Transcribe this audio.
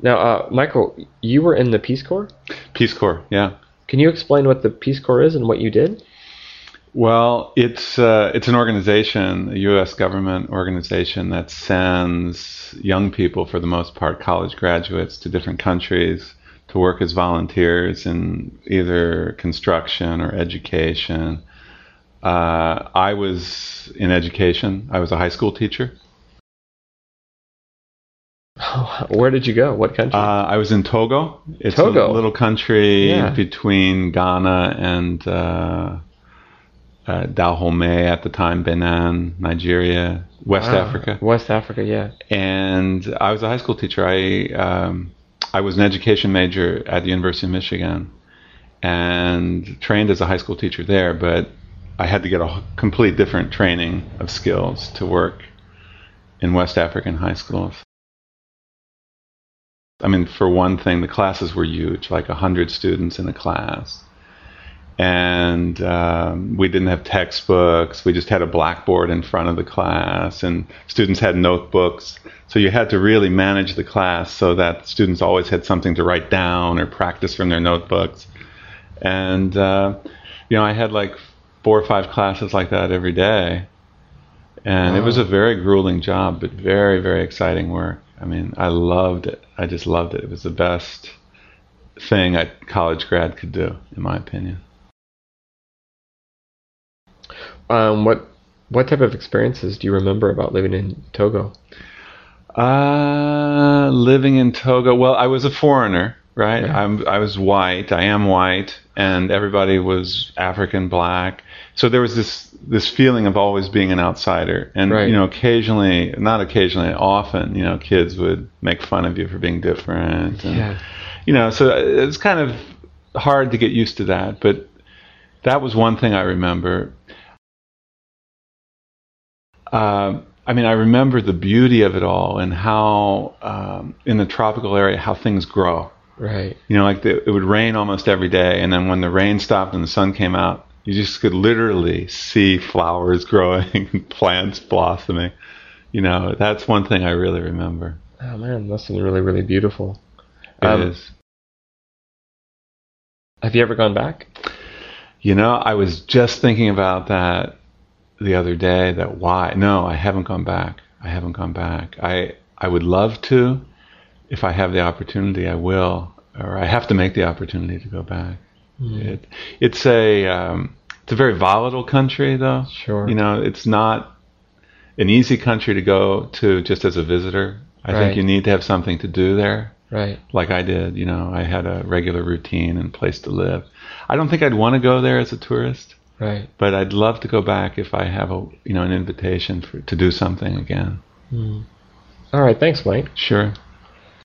Now, uh, Michael, you were in the Peace Corps. Peace Corps, yeah. Can you explain what the Peace Corps is and what you did? Well, it's uh, it's an organization, a U.S. government organization that sends young people, for the most part, college graduates, to different countries to work as volunteers in either construction or education. Uh, I was in education. I was a high school teacher. Where did you go? What country? Uh, I was in Togo. It's Togo. a little country Yeah. between Ghana and uh, uh, Dahomey at the time, Benin, Nigeria, West Wow. Africa. West Africa, yeah. And I was a high school teacher. I um, I was an education major at the University of Michigan, and trained as a high school teacher there. But I had to get a complete different training of skills to work in West African high schools. I mean, for one thing, the classes were huge, like 100 students in a class. And um, we didn't have textbooks. We just had a blackboard in front of the class, and students had notebooks. So you had to really manage the class so that students always had something to write down or practice from their notebooks. And, uh, you know, I had like four or five classes like that every day. And it was a very grueling job, but very, very exciting work. I mean, I loved it. I just loved it. It was the best thing a college grad could do, in my opinion. Um, what what type of experiences do you remember about living in Togo? Uh, living in Togo. Well, I was a foreigner, right? Yeah. I'm, I was white. I am white, and everybody was African, black. So there was this this feeling of always being an outsider, and Right. you know, occasionally, not occasionally, often, you know, kids would make fun of you for being different. And, Yeah. you know, so it's kind of hard to get used to that. But that was one thing I remember. Um, I mean, I remember the beauty of it all and how um, in the tropical area how things grow. Right. You know, like the, it would rain almost every day, and then when the rain stopped and the sun came out, you just could literally see flowers growing, plants blossoming. You know, that's one thing I really remember. Oh man, that's really really beautiful. It Um, is. Have you ever gone back? You know, I was just thinking about that the other day. That why? No, I haven't gone back. I haven't gone back. I I would love to. If I have the opportunity, I will. Or I have to make the opportunity to go back. It, it's a um, it's a very volatile country, though. Sure. You know, it's not an easy country to go to just as a visitor. I Right. think you need to have something to do there Right. like I did. You know, I had a regular routine and place to live. I don't think I'd want to go there as a tourist, Right. but I'd love to go back if I have a you know an invitation for to do something again. All right. Thanks, Mike. Sure.